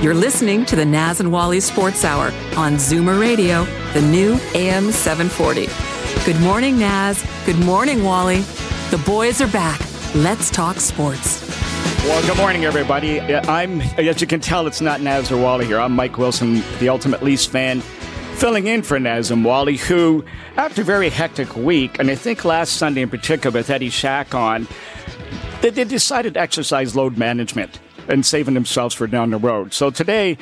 You're listening to the Naz and Wally Sports Hour on Zoomer Radio, the new AM 740. Good morning, Naz. Good morning, Wally. The boys are back. Let's talk sports. Well, good morning, everybody. I'm, as you can tell, it's not Naz or Wally here. I'm Mike Wilson, the Ultimate Leafs fan, filling in for Naz and Wally, who, after a very hectic week, and I think last Sunday in particular with Eddie Shack on, they, they decided to exercise load management and saving themselves for down the road. So today,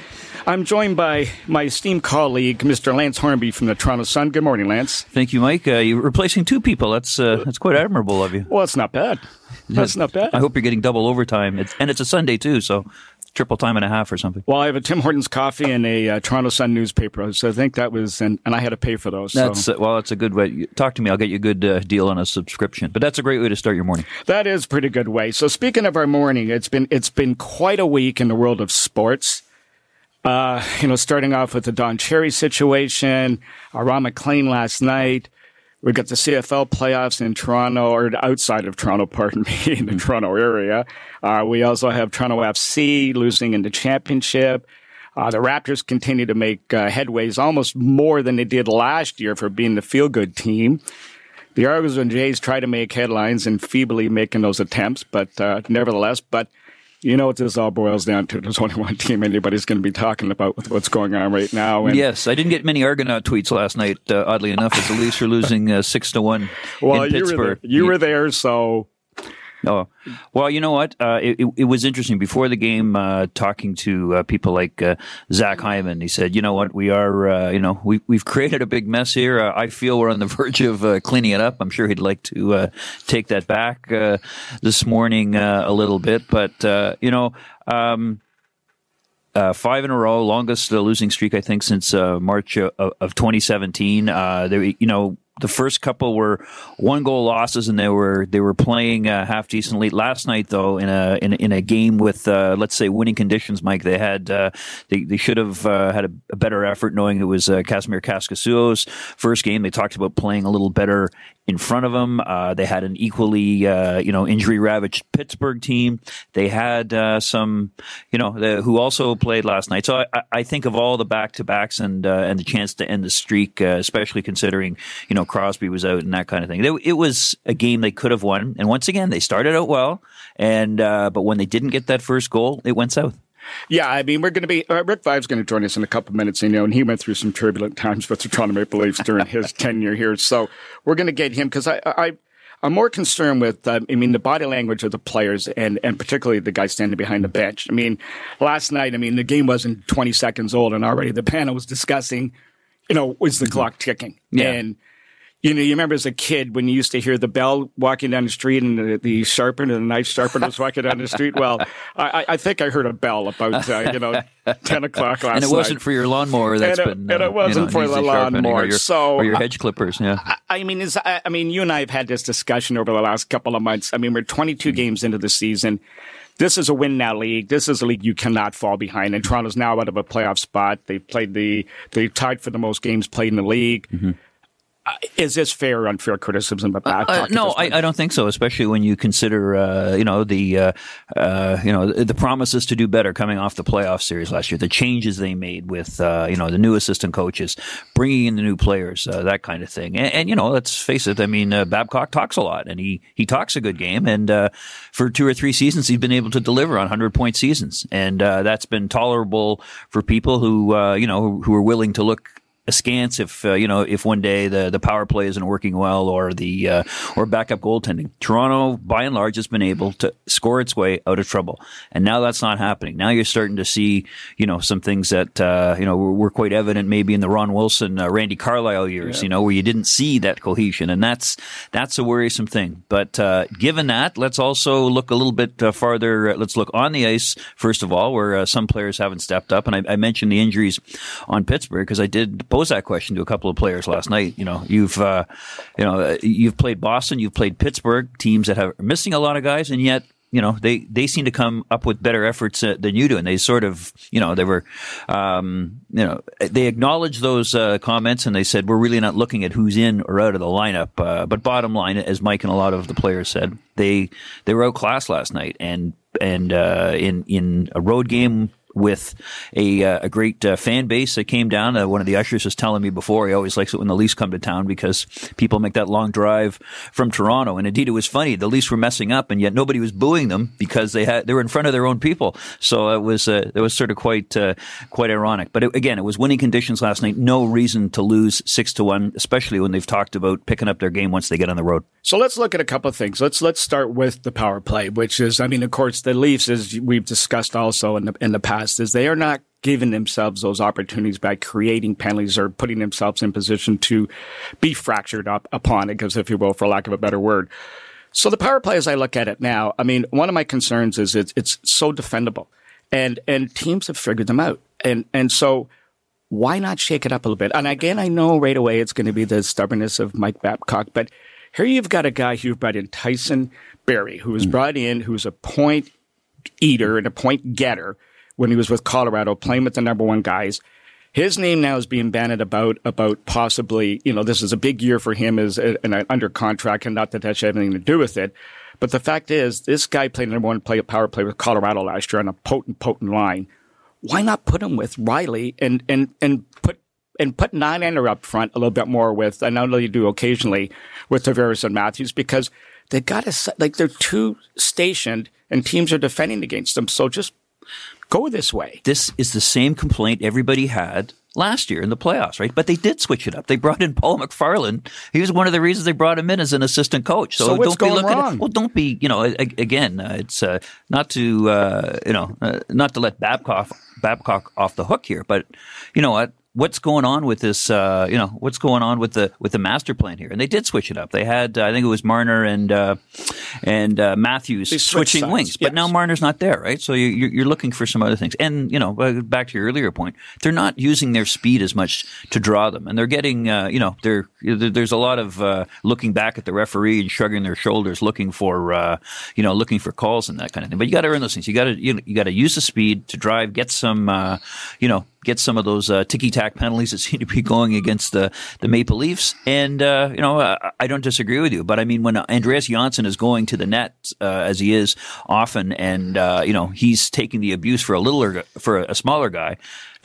I'm joined by my esteemed colleague, Mr. Lance Hornby from the Toronto Sun. Good morning, Lance. Thank you, Mike. Uh, you're replacing two people. That's uh, that's quite admirable of you. Well, it's not bad. That's not bad. I hope you're getting double overtime, it's, and it's a Sunday too, so triple time and a half or something. Well, I have a Tim Hortons coffee and a uh, Toronto Sun newspaper, so I think that was, and, and I had to pay for those. That's so. uh, well, that's a good way. Talk to me. I'll get you a good uh, deal on a subscription. But that's a great way to start your morning. That is a pretty good way. So speaking of our morning, it's been it's been quite a week in the world of sports. Uh, you know, starting off with the Don Cherry situation, Ron MacLean last night. We got the CFL playoffs in Toronto, or outside of Toronto, pardon me, in the Toronto area. Uh, we also have Toronto FC losing in the championship. Uh, the Raptors continue to make uh, headways almost more than they did last year for being the feel good team. The Argos and Jays try to make headlines and feebly making those attempts, but uh, nevertheless, but you know what this all boils down to. There's only one team anybody's going to be talking about with what's going on right now. And yes, I didn't get many Argonaut tweets last night. Uh, oddly enough, as the Leafs are losing uh, six to one well, in you Pittsburgh. Were there, you were there, so Oh, well, you know what? Uh, it, it, was interesting before the game, uh, talking to uh, people like uh, Zach Hyman. He said, you know what? We are, uh, you know, we, we've created a big mess here. Uh, I feel we're on the verge of cleaning it up. I'm sure he'd like to take that back this morning a little bit. But, you know, um, uh, five in a row, longest uh, losing streak I think since uh, March of, of 2017. there, you know, the first couple were one goal losses, and they were they were playing uh, half decently. Last night, though, in a in, in a game with uh, let's say winning conditions, Mike, they had uh, they they should have uh, had a, a, better effort, knowing it was uh, Kasimir Kaskisuo's first game. They talked about playing a little better in front of them. Uh, they had an equally, uh, you know, injury ravaged Pittsburgh team. They had some, you know, the, who also played last night. So I, I think of all the back to backs and and the chance to end the streak, especially considering, you know, Crosby was out and that kind of thing. It, it, was a game they could have won. And once again, they started out well, and uh, but when they didn't get that first goal, it went south. Yeah, I mean, we're going to be uh, Rick Vaive's going to join us in a couple minutes, you know, and he went through some turbulent times with the Toronto Maple Leafs during his tenure here. So we're going to get him because I, I, I'm more concerned with, uh, I mean, the body language of the players and, and particularly the guy standing behind the bench. I mean, last night, I mean, the game wasn't 20 seconds old and already the panel was discussing, you know, was the clock ticking? Yeah. And you know, you remember as a kid when you used to hear the bell walking down the street and the, the sharpener, the knife sharpener was walking down the street. Well, I, I think I heard a bell about uh, you know ten o'clock last night. And it wasn't night. for your lawnmower. That's and it, been and it uh, wasn't you know, for the lawnmower. or your, so or your hedge clippers. Yeah. I, I mean, is I, I mean, you and I have had this discussion over the last couple of months. I mean, we're 22 Mm-hmm. games into the season. This is a win now league. This is a league you cannot fall behind. And Toronto's now out of a playoff spot. They played the they tied for the most games played in the league. Mm-hmm. Uh, is this fair or unfair criticism about Uh, no, I, I, don't think so. Especially when you consider, uh, you know, the uh, uh, you know the promises to do better coming off the playoff series last year, the changes they made with uh, you know the new assistant coaches, bringing in the new players, uh, that kind of thing. And, and, you know, let's face it. I mean, Babcock talks a lot, and he he talks a good game. And for two or three seasons, he's been able to deliver on hundred point seasons, and that's been tolerable for people who you know who, who are willing to look askance if uh, you know if one day the, the power play isn't working well or the uh, or backup goaltending. Toronto, by and large, has been able to score its way out of trouble, and now that's not happening. Now you're starting to see you know some things that uh, you know were, were, quite evident maybe in the Ron Wilson, uh, Randy Carlyle years. Yeah. You know where you didn't see that cohesion, and that's that's a worrisome thing. But uh, given that, let's also look a little bit uh, farther. let's look on the ice first of all, where some players haven't stepped up, and I, I mentioned the injuries on Pittsburgh because I did pose that question to a couple of players last night. You know, you've uh, you know you've played Boston, you've played Pittsburgh, teams that are missing a lot of guys, and yet you know they they seem to come up with better efforts uh, than you do, and they sort of you know they were um, you know they acknowledged those uh, comments and they said we're really not looking at who's in or out of the lineup. Uh, but bottom line, as Mike and a lot of the players said, they they were outclassed last night, and and uh, in in a road game with a, uh, a great uh, fan base that came down. Uh, one of the ushers was telling me before he always likes it when the Leafs come to town because people make that long drive from Toronto. And indeed, it was funny. The Leafs were messing up, and yet nobody was booing them because they had they were in front of their own people. So it was uh, it was sort of quite uh, quite ironic. But it, again, it was winning conditions last night. No reason to lose six to one, especially when they've talked about picking up their game once they get on the road. So let's look at a couple of things. Let's let's start with the power play, which is, I mean, of course, the Leafs, as we've discussed also in the in the past, is they are not giving themselves those opportunities by creating penalties or putting themselves in position to be fractured up upon it, because if you will, for lack of a better word. So the power play, as I look at it now, I mean, one of my concerns is it's, it's so defendable, and and teams have figured them out, and and so why not shake it up a little bit? And again, I know right away it's going to be the stubbornness of Mike Babcock, but here you've got a guy who brought in Tyson Barrie, who was mm. brought in, who's a point eater and a point getter when he was with Colorado, playing with the number one guys. His name now is being bandied about about possibly, you know, this is a big year for him as uh, a, an under contract, and not that that should have anything to do with it. But the fact is, this guy played number one play power play with Colorado last year on a potent, potent line. Why not put him with Rielly and and and put and put Nylander up front a little bit more with, I know you do occasionally with Tavares and Matthews because they got to, like, they're too stationed and teams are defending against them. So just go this way. This is the same complaint everybody had last year in the playoffs, right? But they did switch it up. They brought in Paul McFarland. He was one of the reasons they brought him in as an assistant coach. So, so don't be looking wrong? at well, don't be you know again. Uh, it's uh, not to uh, you know uh, not to let Babcock Babcock off the hook here, but you know what what's going on with this? Uh, you know, what's going on with the with the master plan here? And they did switch it up. They had, uh, I think it was Marner and uh, and uh, Matthews switching sides. wings, but now Marner's not there, right? So you, you're looking for some other things. And you know, back to your earlier point, they're not using their speed as much to draw them, and they're getting, uh, you know, they're there's a lot of uh, looking back at the referee and shrugging their shoulders, looking for, you know, looking for calls and that kind of thing. But you got to earn those things. You got to you, you got to use the speed to drive, get some, you know, get some of those uh, ticky tack penalties that seem to be going against the, the Maple Leafs. And, uh, you know, I, I, don't disagree with you, but I mean, when Andreas Johnsson is going to the net, uh, as he is often, and, uh, you know, he's taking the abuse for a littler, for a smaller guy,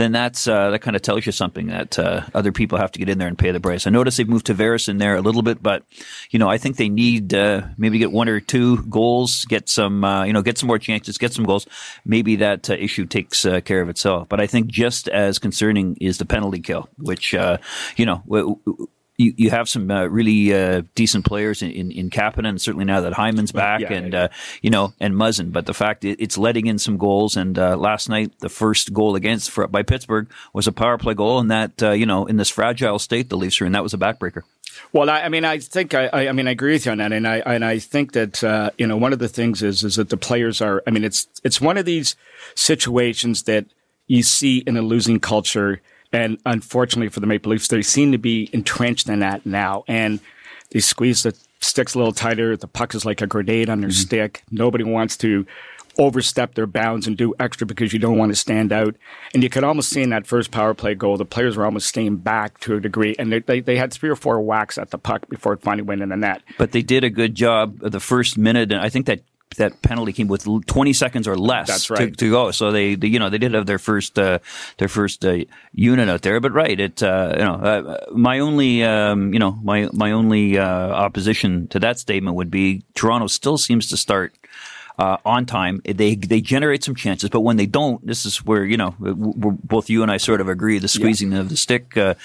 then that's uh, that kind of tells you something that uh, other people have to get in there and pay the price. I notice they've moved Tavares in there a little bit, but you know I think they need uh, maybe get one or two goals, get some uh, you know get some more chances, get some goals. Maybe that uh, issue takes uh, care of itself. But I think just as concerning is the penalty kill, which you know. W- w- you, you have some uh, really uh, decent players in, in, in Kapanen, and certainly now that Hyman's back, yeah, and yeah. Uh, you know, and Muzzin. But the fact it, it's letting in some goals, and uh, last night the first goal against for, by Pittsburgh was a power play goal, and that uh, you know, in this fragile state the Leafs are in, that was a backbreaker. Well, I, I, mean, I think I, I, mean, I agree with you on that, and I and I think that uh, you know one of the things is is that the players are. I mean, it's it's one of these situations that you see in a losing culture and unfortunately for the Maple Leafs, they seem to be entrenched in that now. And they squeeze the sticks a little tighter. The puck is like a grenade on their mm-hmm. stick. Nobody wants to overstep their bounds and do extra because you don't want to stand out. And you could almost see in that first power play goal, the players were almost staying back to a degree. And they, they, they had three or four whacks at the puck before it finally went in the net. But they did a good job the first minute. And I think that that penalty came with 20 seconds or less That's right. to, to go. So they, they, you know, they did have their first, uh, their first, uh, unit out there. But right, it, uh, you know, uh, my only, um, you know, my, my only, uh, opposition to that statement would be Toronto still seems to start uh, on time. They they generate some chances, but when they don't, this is where you know both you and I sort of agree the squeezing yeah. of the stick uh,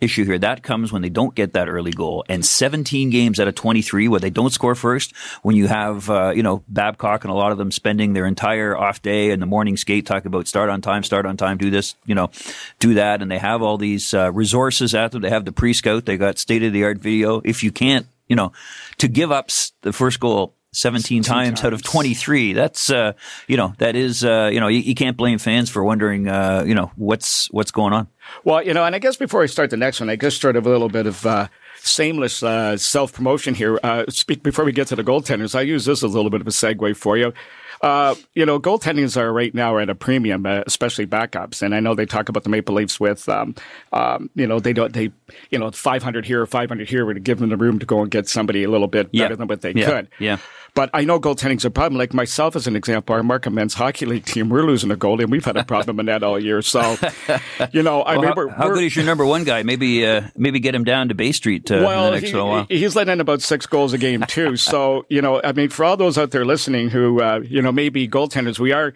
issue here. That comes when they don't get that early goal. And 17 games out of 23 where they don't score first, when you have uh, you know Babcock and a lot of them spending their entire off day and the morning skate talk about start on time, start on time, do this, you know, do that, and they have all these uh, resources at them. They have the pre scout, they got state of the art video. If you can't you know, to give up the first goal 17 times, times, out of 23. That's, uh, you know, that is, uh, you know, you, you, can't blame fans for wondering, uh, you know, what's, what's going on. Well, you know, and I guess before I start the next one, I guess sort of a little bit of, uh, shameless uh, self promotion here. Uh, speak before we get to the goaltenders. I use this as a little bit of a segue for you. Uh, you know, goaltendings are right now at a premium, uh, especially backups. And I know they talk about the Maple Leafs with, um, um, you know, they don't, they, you know, 500 here or 500 here would give them the room to go and get somebody a little bit better yeah. than what they yeah. could. Yeah. But I know goaltending's a problem. Like myself, as an example, our Markham men's hockey league team, we're losing a goalie, and we've had a problem in that all year. So, you know, I well, mean, we're, how, good is your number one guy? Maybe, uh, maybe get him down to Bay Street uh, well, in the next he, while. He's letting in about six goals a game too. so, you know, I mean, for all those out there listening who, uh, you know, maybe goaltenders, we are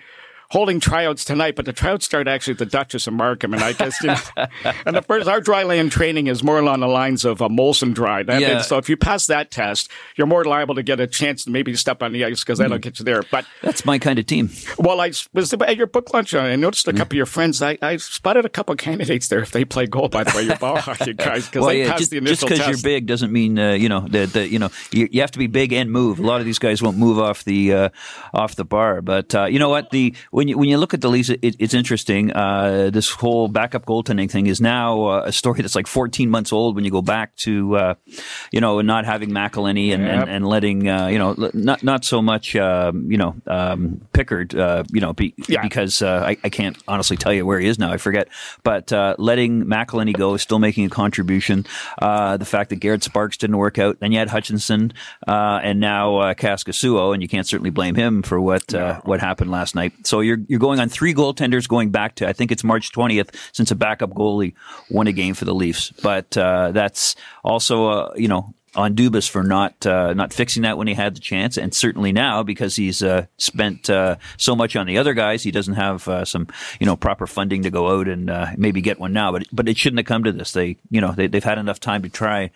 holding tryouts tonight, but the tryouts start actually at the Duchess of Markham. And I guess, you know, and the first, our dry land training is more along the lines of a Molson dry. That yeah. so if you pass that test, you're more liable to get a chance to maybe step on the ice because that'll mm. get you there. But that's my kind of team. Well, I was at your book lunch. I noticed a couple mm. of your friends. I, I spotted a couple of candidates there if they play goal, by the way, your ball hockey guys, because well, they yeah, passed just, the initial test. Just because you're big doesn't mean, uh, you know, that, that you know, you, you, have to be big and move. A lot of these guys won't move off the, uh, off the bar. But, uh, you know what? The, when you, when you look at the it, it's interesting. Uh, this whole backup goaltending thing is now uh, a story that's like 14 months old when you go back to, uh, you know, not having McElhinney and, yep. and, and, letting, uh, you know, not not so much, um, you know, um, Pickard, uh, you know, be, yeah. because uh, I, I, can't honestly tell you where he is now. I forget. But letting McElhinney go, still making a contribution. the fact that Garrett Sparks didn't work out. Then you had Hutchinson and now uh, Kaskisuo, and you can't certainly blame him for what no. what happened last night. So you're you're going on three goaltenders going back to I think it's March 20th since a backup goalie won a game for the Leafs. But uh, that's also uh, you know on Dubas for not uh, not fixing that when he had the chance, and certainly now because he's uh, spent uh, so much on the other guys, he doesn't have uh, some you know proper funding to go out and uh, maybe get one now. But but it shouldn't have come to this. They you know they, they've had enough time to try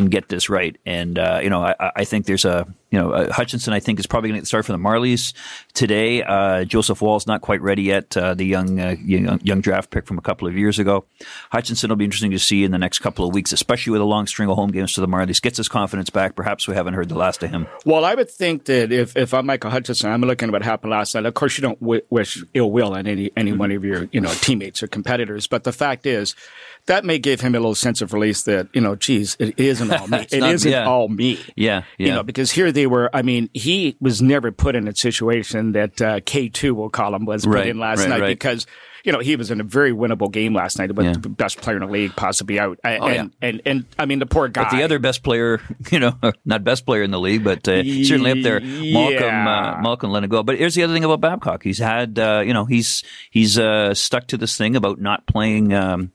and get this right. And uh, you know, I, I, think there's a you know uh, Hutchinson. I think is probably going to start for the Marlies today. Uh, Joseph Woll's not quite ready yet. Uh, the young, uh, young, young draft pick from a couple of years ago. Hutchinson will be interesting to see in the next couple of weeks, especially with a long string of home games to the Marlies. Gets his confidence back. Perhaps we haven't heard the last of him. Well, I would think that if, if I'm Michael Hutchinson, I'm looking at what happened last night. Of course, you don't w- wish ill will on any any mm-hmm. one of your you know teammates or competitors, but the fact is that may give him a little sense of release that you know, geez, it isn't all me. it not, isn't yeah. all me. Yeah, yeah, You know, because here they were. I mean, he was never put in a situation that uh, K two, we'll call him, was right, put in last right, night right. because you know, he was in a very winnable game last night, but yeah. the best player in the league, possibly out. And, oh, yeah. and, and, and, I mean, the poor guy. But the other best player, you know, not best player in the league, but uh, certainly up there, Malkin, yeah. uh, Malkin let it go. But here's the other thing about Babcock. He's had, uh, you know, he's, he's, uh, stuck to this thing about not playing, um,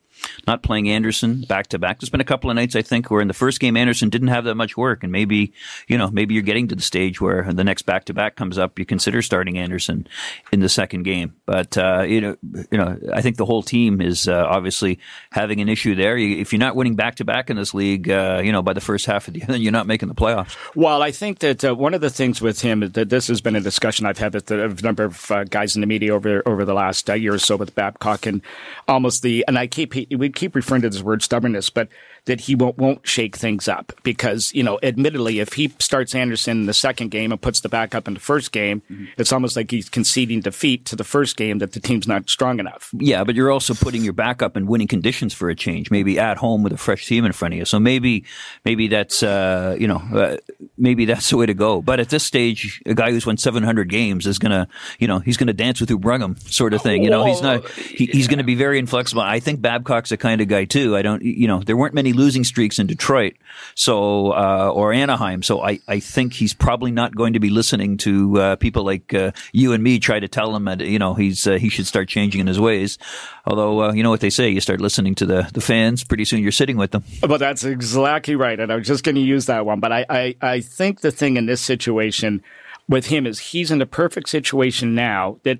not playing Anderson back to back. There's been a couple of nights I think where in the first game Anderson didn't have that much work, and maybe you know maybe you're getting to the stage where the next back to back comes up, you consider starting Anderson in the second game. But uh, you know, you know, I think the whole team is uh, obviously having an issue there. If you're not winning back to back in this league, uh, you know, by the first half of the year, you're not making the playoffs. Well, I think that uh, one of the things with him that this has been a discussion I've had with a number of uh, guys in the media over over the last uh, year or so with Babcock and almost the and I keep we keep referring to this word stubbornness, but that he won't, won't shake things up because, you know, admittedly, if he starts Anderson in the second game and puts the backup in the first game, mm-hmm. it's almost like he's conceding defeat to the first game that the team's not strong enough. Yeah, but you're also putting your backup in winning conditions for a change, maybe at home with a fresh team in front of you. So maybe, maybe that's, uh, you know, uh, maybe that's the way to go. But at this stage, a guy who's won 700 games is going to, you know, he's going to dance with who brung him sort of thing. You know, he's not, he, he's going to be very inflexible. I think Babcock's the kind of guy too. I don't, you know, there weren't many losing streaks in Detroit, so uh, or Anaheim. So I, I think he's probably not going to be listening to uh, people like uh, you and me try to tell him that you know he's uh, he should start changing in his ways. Although uh, you know what they say, you start listening to the the fans, pretty soon you're sitting with them. But that's exactly right, and I was just going to use that one. But I, I I think the thing in this situation with him is he's in the perfect situation now that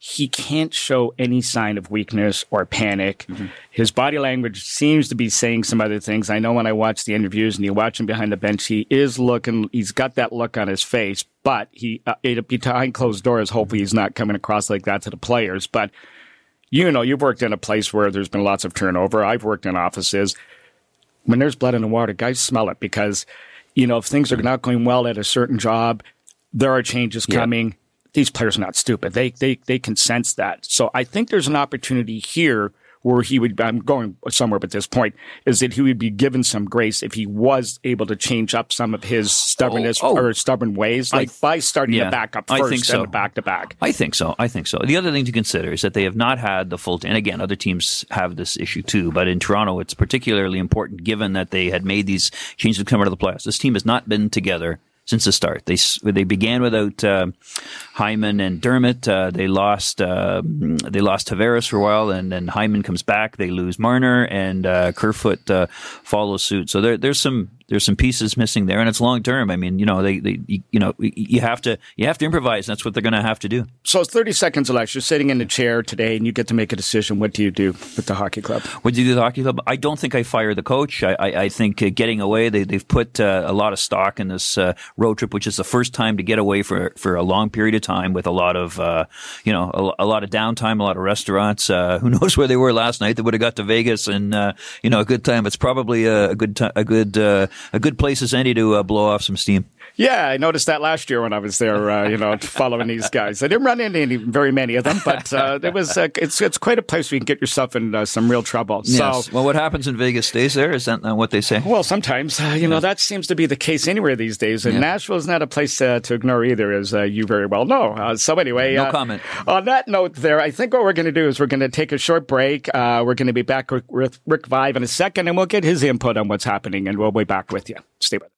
he can't show any sign of weakness or panic. Mm-hmm. His body language seems to be saying some other things. I know when I watch the interviews and you watch him behind the bench, he is looking, he's got that look on his face, but he, uh, it'll be behind closed doors, hopefully he's not coming across like that to the players. But, you know, you've worked in a place where there's been lots of turnover. I've worked in offices. When there's blood in the water, guys smell it because, you know, if things are not going well at a certain job, there are changes yeah. coming these players are not stupid. They they they can sense that. So I think there's an opportunity here where he would. I'm going somewhere, but this point is that he would be given some grace if he was able to change up some of his stubbornness oh, oh. or stubborn ways, like I, by starting yeah, to back up first I think so. and back to back. I think so. I think so. The other thing to consider is that they have not had the full. And again, other teams have this issue too, but in Toronto, it's particularly important given that they had made these changes to come out of the playoffs. This team has not been together since the start. They they began without uh, Hyman and Dermott. Uh, they lost uh, they lost Tavares for a while, and then Hyman comes back. They lose Marner, and uh, Kerfoot uh, follows suit. So there, there's some there's some pieces missing there, and it's long term. I mean, you know, they, they you know, you have to you have to improvise. That's what they're going to have to do. So it's 30 seconds left. You're sitting in the chair today, and you get to make a decision. What do you do with the hockey club? What do you do with the hockey club? I don't think I fire the coach. I, I, I think uh, getting away, they, they've put uh, a lot of stock in this uh, road trip, which is the first time to get away for for a long period of time with a lot of uh, you know a, a, lot of downtime, a lot of restaurants. Uh, who knows where they were last night? They would have got to Vegas and uh, you know a good time. It's probably a, a good t- a good a good place as any to uh, blow off some steam. Yeah, I noticed that last year when I was there. Uh, you know, following these guys. I didn't run into any, very many of them, but uh, it was uh, it's it's quite a place where you can get yourself in uh, some real trouble. Yes. So, well, what happens in Vegas stays there. Is that what they say? Well, sometimes uh, you know that seems to be the case anywhere these days. And yeah. Nashville is not a place uh, to ignore either, as you very well know. so anyway, no comment. On that note, there, I think what we're going to do is we're going to take a short break. we're going to be back with, Rick Vaive in a second, and we'll get his input on what's happening, and we'll be back with you. Stay with. Us.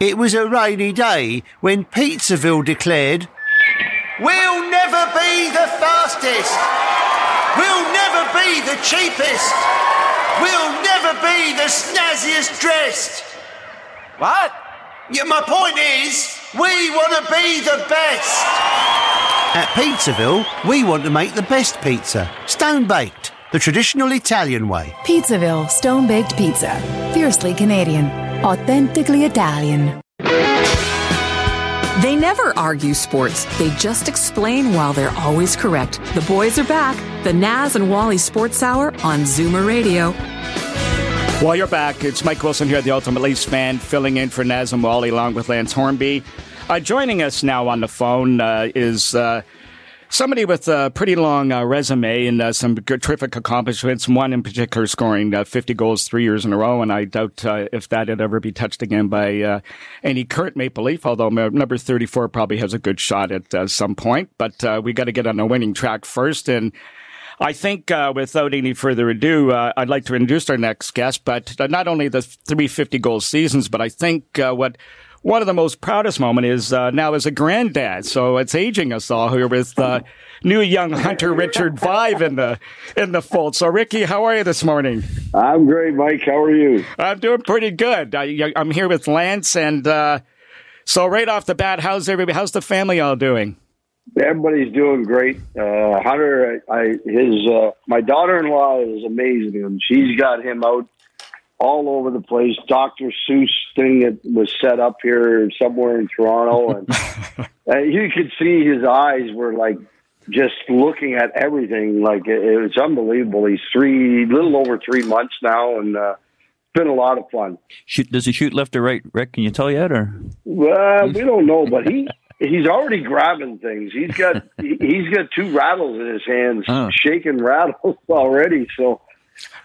It was a rainy day when Pizzaville declared, We'll never be the fastest. We'll never be the cheapest. We'll never be the snazziest dressed. What? Yeah, my point is, we want to be the best. At Pizzaville, we want to make the best pizza, stone baked, the traditional Italian way. Pizzaville Stone Baked Pizza, fiercely Canadian authentically Italian. They never argue sports. They just explain while they're always correct. The boys are back. The Naz and Wally Sports Hour on Zoomer Radio. While you're back, it's Mike Wilson here, at the Ultimate Leafs fan, filling in for Naz and Wally along with Lance Hornby. Uh, joining us now on the phone uh, is uh, somebody with a pretty long uh, resume and uh, some terrific accomplishments. One in particular scoring uh, 50 goals three years in a row, and I doubt uh, if that would ever be touched again by uh, any current Maple Leaf. Although number 34 probably has a good shot at uh, some point, but we got to get on a winning track first and. I think, uh, without any further ado, uh, I'd like to introduce our next guest. But not only the 350 goal seasons, but I think uh, what one of the most proudest moment is uh, now as a granddad. So it's aging us all here with uh, new young Hunter Richard Vaive in the in the fold. So Ricky, how are you this morning? I'm great, Mike. How are you? I'm doing pretty good. I, am here with Lance, and uh, so right off the bat, how's everybody? How's the family all doing? Everybody's doing great. Uh, Hunter, I, his uh, my daughter-in-law is amazing, and she's got him out all over the place. Dr. Seuss thing that was set up here somewhere in Toronto, and uh, you could see his eyes were like just looking at everything. Like it, it was unbelievable. He's three, little over three months now, and uh, it's been a lot of fun. Shoot, does he shoot left or right, Rick? Can you tell yet, or? Well, we don't know, but he. He's already grabbing things. He's got he's got two rattles in his hands, oh. shaking rattles already. So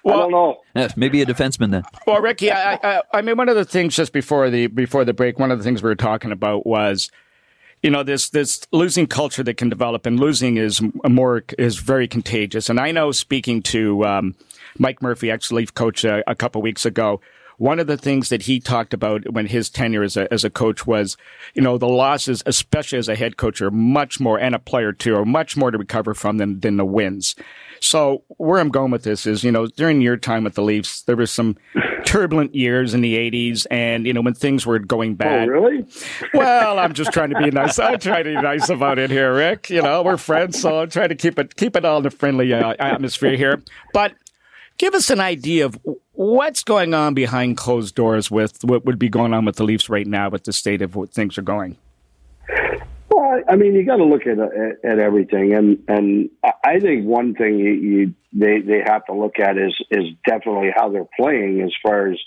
well, I don't know. Yeah, maybe a defenseman then. Well, Ricky, I, I, I mean, one of the things just before the before the break, one of the things we were talking about was, you know, this this losing culture that can develop, and losing is more is very contagious. And I know, speaking to um, Mike Murphy, ex Leaf coach, a, a couple weeks ago, one of the things that he talked about when his tenure as a, as a coach was, you know, the losses, especially as a head coach, are much more, and a player too, are much more to recover from than, than the wins. So where I'm going with this is, you know, during your time with the Leafs, there was some turbulent years in the '80s, and you know when things were going bad. Oh, really? Well, I'm just trying to be nice. I'm trying to be nice about it here, Rick. You know, we're friends, so I'm trying to keep it keep it all in a friendly uh, atmosphere here. But give us an idea of what's going on behind closed doors with what would be going on with the Leafs right now, with the state of what things are going. I mean, you got to look at, at at everything, and and I think one thing you, you they they have to look at is is definitely how they're playing as far as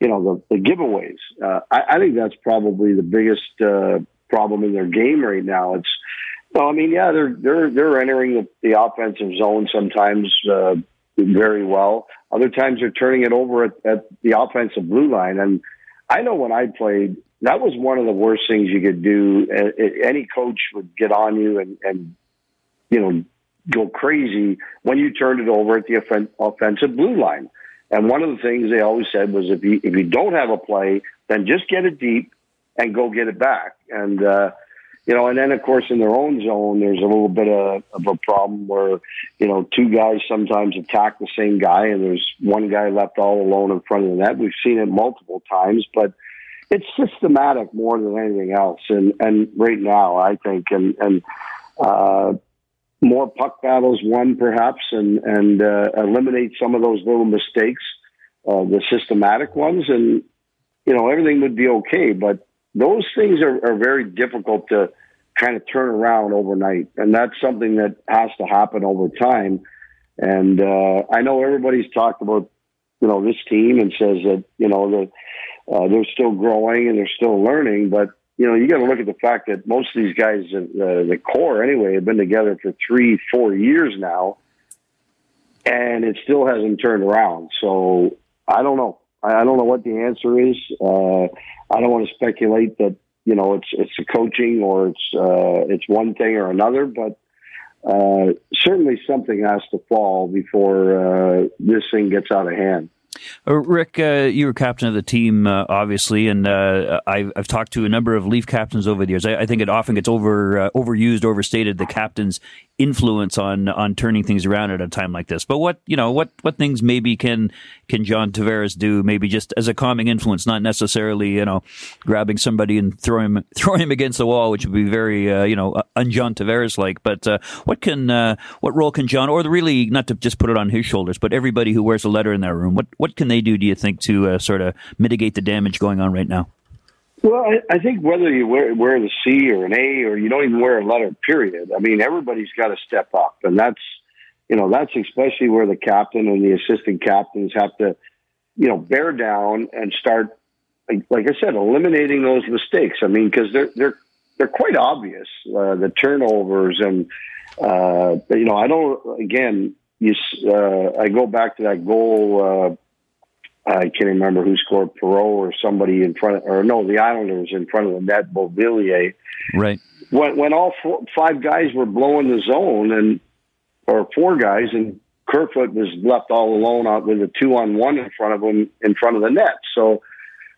you know the, the giveaways. Uh, I, I think that's probably the biggest uh, problem in their game right now. It's well, I mean, yeah, they're they're they're entering the, the offensive zone sometimes uh, very well. Other times they're turning it over at, at the offensive blue line, and I know when I played, that was one of the worst things you could do. Any coach would get on you and, and you know go crazy when you turned it over at the offen- offensive blue line. And one of the things they always said was if you if you don't have a play, then just get it deep and go get it back. And uh, you know, and then of course in their own zone, there's a little bit of, of a problem where you know two guys sometimes attack the same guy, and there's one guy left all alone in front of the net. We've seen it multiple times, but it's systematic more than anything else. And and right now, I think, and and uh, more puck battles won perhaps, and and uh, eliminate some of those little mistakes, uh, the systematic ones, and you know everything would be okay. But those things are, are very difficult to kind of turn around overnight, and that's something that has to happen over time. And uh, I know everybody's talked about you know this team and says that you know that uh, they're still growing and they're still learning, but you know you got to look at the fact that most of these guys, uh, the core anyway, have been together for three, four years now, and it still hasn't turned around. So I don't know. I I don't know what the answer is. Uh, I don't want to speculate that you know it's it's the coaching or it's uh, it's one thing or another, but uh, certainly something has to fall before uh, this thing gets out of hand. Uh, Rick, uh, you were captain of the team, uh, obviously, and uh, I've, I've talked to a number of Leaf captains over the years. I, I think it often gets over uh, overused, overstated the captain's influence on on turning things around at a time like this. But what you know, what what things maybe can can John Tavares do? Maybe just as a calming influence, not necessarily you know grabbing somebody and throwing him throwing him against the wall, which would be very uh, you know un John Tavares like. But what can what role can John, or really not to just put it on his shoulders, but everybody who wears a letter in that room, what what can they do? Do you think to uh, sort of mitigate the damage going on right now? Well, I, I think whether you wear, wear the C or an A or you don't even wear a letter, period. I mean, everybody's got to step up, and that's you know that's especially where the captain and the assistant captains have to you know bear down and start, like, like I said, eliminating those mistakes. I mean, because they're they're they're quite obvious, uh, the turnovers and uh, you know I don't again you uh, I go back to that goal. I can't remember who scored Perot or somebody in front of, or no, the Islanders in front of the net, Beauvillier. Right. When, when all four, five guys were blowing the zone and, or four guys and Kerfoot was left all alone out with a two on one in front of him in front of the net. So,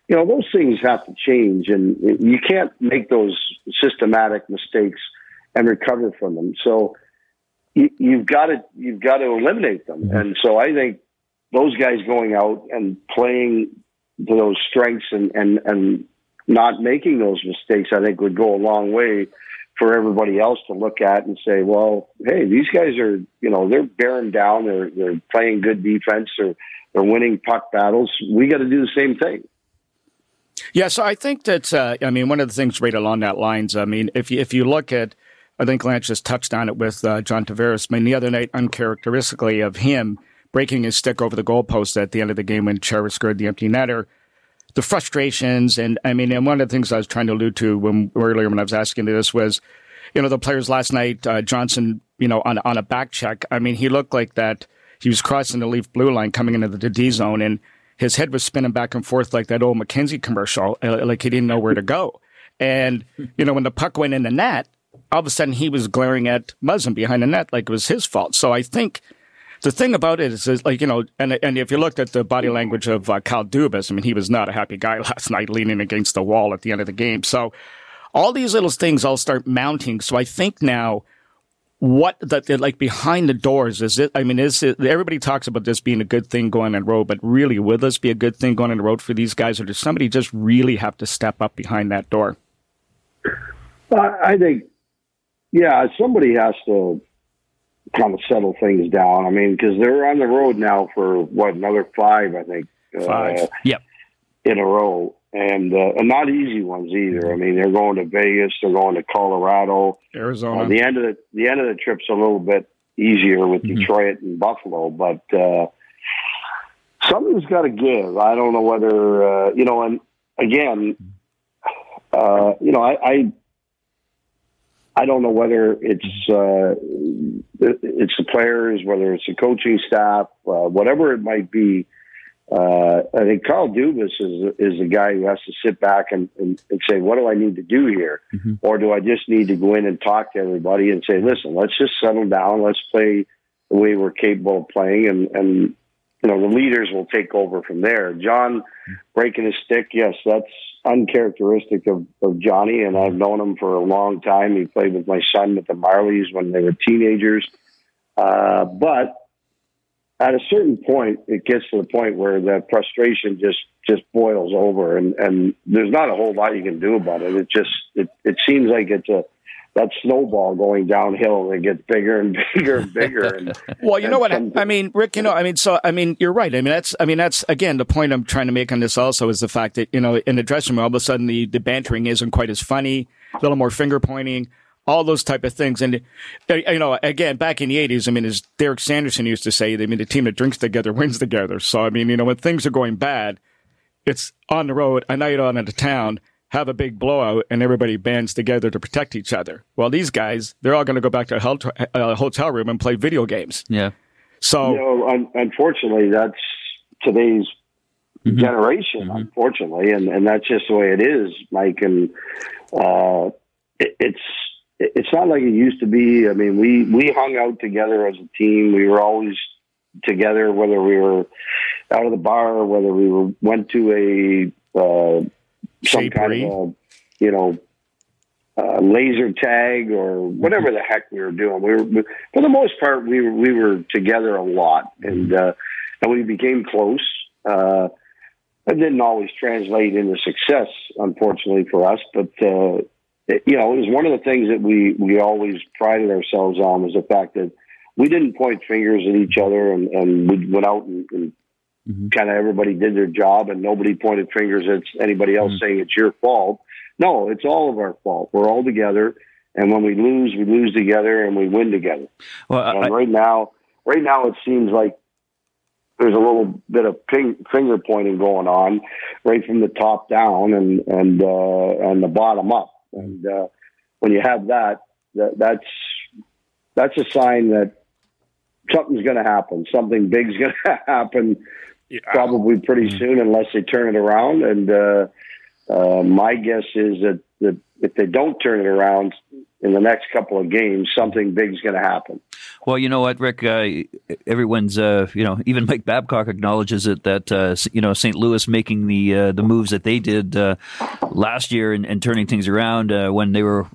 you know, those things have to change and you can't make those systematic mistakes and recover from them. So you, you've got to, you've got to eliminate them. Mm-hmm. And so I think, those guys going out and playing to those strengths and, and, and not making those mistakes, I think would go a long way for everybody else to look at and say, well, hey, these guys are, you know, they're bearing down. They're, they're playing good defense. They're, they're winning puck battles. We got to do the same thing. Yeah, so I think that uh, I mean one of the things right along that lines. I mean, if you if you look at, I think Lance just touched on it with uh, John Tavares. I mean, the other night, uncharacteristically of him breaking his stick over the goalpost at the end of the game when Chara scored the empty netter. The frustrations, and I mean, and one of the things I was trying to allude to when earlier when I was asking this was, you know, the players last night, uh, Johnsson, you know, on on a back check. I mean, he looked like that. He was crossing the leaf blue line coming into the D zone, and his head was spinning back and forth like that old McKenzie commercial, uh, like he didn't know where to go. And you know, when the puck went in the net, all of a sudden he was glaring at Muzzin behind the net like it was his fault. So I think the thing about it is, is like you know, and and if you looked at the body language of uh, Kyle Dubas, I mean, he was not a happy guy last night, leaning against the wall at the end of the game. So all these little things all start mounting. So I think now what that like behind the doors is it? I mean, is it? Everybody talks about this being a good thing going on the road, but really, will this be a good thing going on the road for these guys, or does somebody just really have to step up behind that door? I think, yeah, somebody has to kind of settle things down. I mean, because they're on the road now for what another five, I think. Five. Uh, yep. In a row, and uh, and not easy ones either. I mean, they're going to Vegas, they're going to Colorado, Arizona. Uh, the end of the the end of the trip's a little bit easier with mm-hmm. Detroit and Buffalo, but uh, something's got to give. I don't know whether uh, you know. And again, uh, you know, I, I I don't know whether it's uh, it's the players, whether it's the coaching staff, uh, whatever it might be. Uh, I think Kyle Dubas is is the guy who has to sit back and, and, and say, "What do I need to do here?" Mm-hmm. Or do I just need to go in and talk to everybody and say, "Listen, let's just settle down. Let's play the way we're capable of playing, and and you know the leaders will take over from there." John breaking his stick, yes, that's uncharacteristic of, of Johnny, and I've known him for a long time. He played with my son at the Marlies when they were teenagers, uh, but at a certain point, it gets to the point where the frustration just just boils over, and and there's not a whole lot you can do about it. It just it it seems like it's a that snowball going downhill and it gets bigger and bigger and bigger. And, well, you know what I mean, Rick. You know, I mean, so I mean, you're right. I mean, that's I mean, that's again the point I'm trying to make on this. Also, is the fact that you know, in the dressing room, all of a sudden the the bantering isn't quite as funny, a little more finger pointing all those type of things. And uh, you know, again, back in the '80s, I mean, as Derek Sanderson used to say, I mean, the team that drinks together wins together. So I mean, you know, when things are going bad, it's on the road, a night on into town, have a big blowout, and everybody bands together to protect each other. Well, these guys, they're all going to go back to a uh, hotel room and play video games. Yeah. So, you know, un- unfortunately, that's today's mm-hmm. generation. Mm-hmm. Unfortunately, and and that's just the way it is, Mike. And uh, it, it's it's not like it used to be. I mean, we we hung out together as a team. We were always together, whether we were out of the bar whether we were went to a uh, some kind of a, you know uh, laser tag or whatever the heck we were doing. We were, we, for the most part, we were we were together a lot, and uh, and we became close. Uh, it didn't always translate into success, unfortunately for us, but uh, you know, it was one of the things that we, we always prided ourselves on was the fact that we didn't point fingers at each other and, and we went out and, and mm-hmm. kind of everybody did their job and nobody pointed fingers at anybody else mm-hmm. saying it's your fault. No, it's all of our fault. We're all together. And when we lose, we lose together and we win together. Well, I, right now, right now it seems like there's a little bit of ping, finger pointing going on right from the top down and, and, uh, and the bottom up. And uh, when you have that, that, that's that's a sign that something's going to happen. Something big's going to happen, yeah. probably pretty mm-hmm. soon, unless they turn it around. And uh, uh, my guess is that, that if they don't turn it around in the next couple of games, something big's going to happen. Well, you know what, Rick? Uh, everyone's, uh, you know, even Mike Babcock acknowledges it that uh, you know St. Louis making the uh, the moves that they did uh, last year and, and, turning things around uh, when they were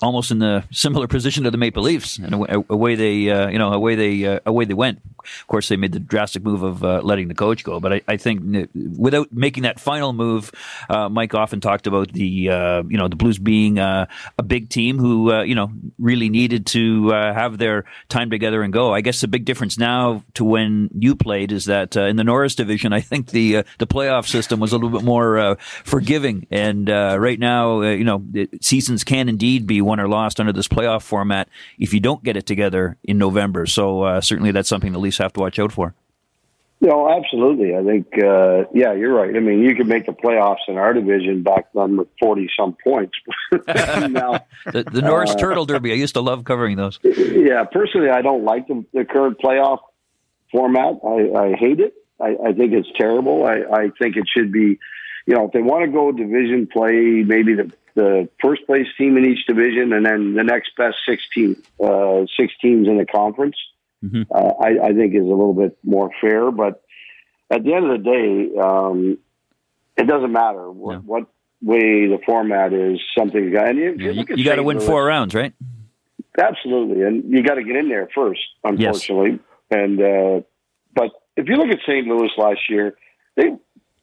almost in the similar position to the Maple Leafs and away they, you know, away they away they went. Of course, they made the drastic move of letting the coach go, but I, I, think without making that final move, Mike often talked about the you know the Blues being a big team who you know really needed to have their time together and go. I guess the big difference now to when you played is that uh, in the Norris division, I think the uh, the playoff system was a little bit more uh, forgiving. And uh, right now, uh, you know, seasons can indeed be won or lost under this playoff format if you don't get it together in November. So uh, certainly, that's something the Leafs have to watch out for. No, absolutely. I think, uh, yeah, you're right. I mean, you could make the playoffs in our division back then with 40 some points. now, the, the Norris uh, Turtle Derby, I used to love covering those. Yeah, personally, I don't like the, the current playoff format. I, I hate it. I, I think it's terrible. I, I think it should be, you know, if they want to go division play, maybe the, the first place team in each division and then the next best six, team, uh, six teams in the conference mm-hmm. uh, I, I, think is a little bit more fair. But at the end of the day, um, it doesn't matter what, what, way the format is. Something, and you, yeah, you, you got to win four rounds, right? Absolutely, and you got to get in there first, unfortunately. And uh, but if you look at St. Louis last year, they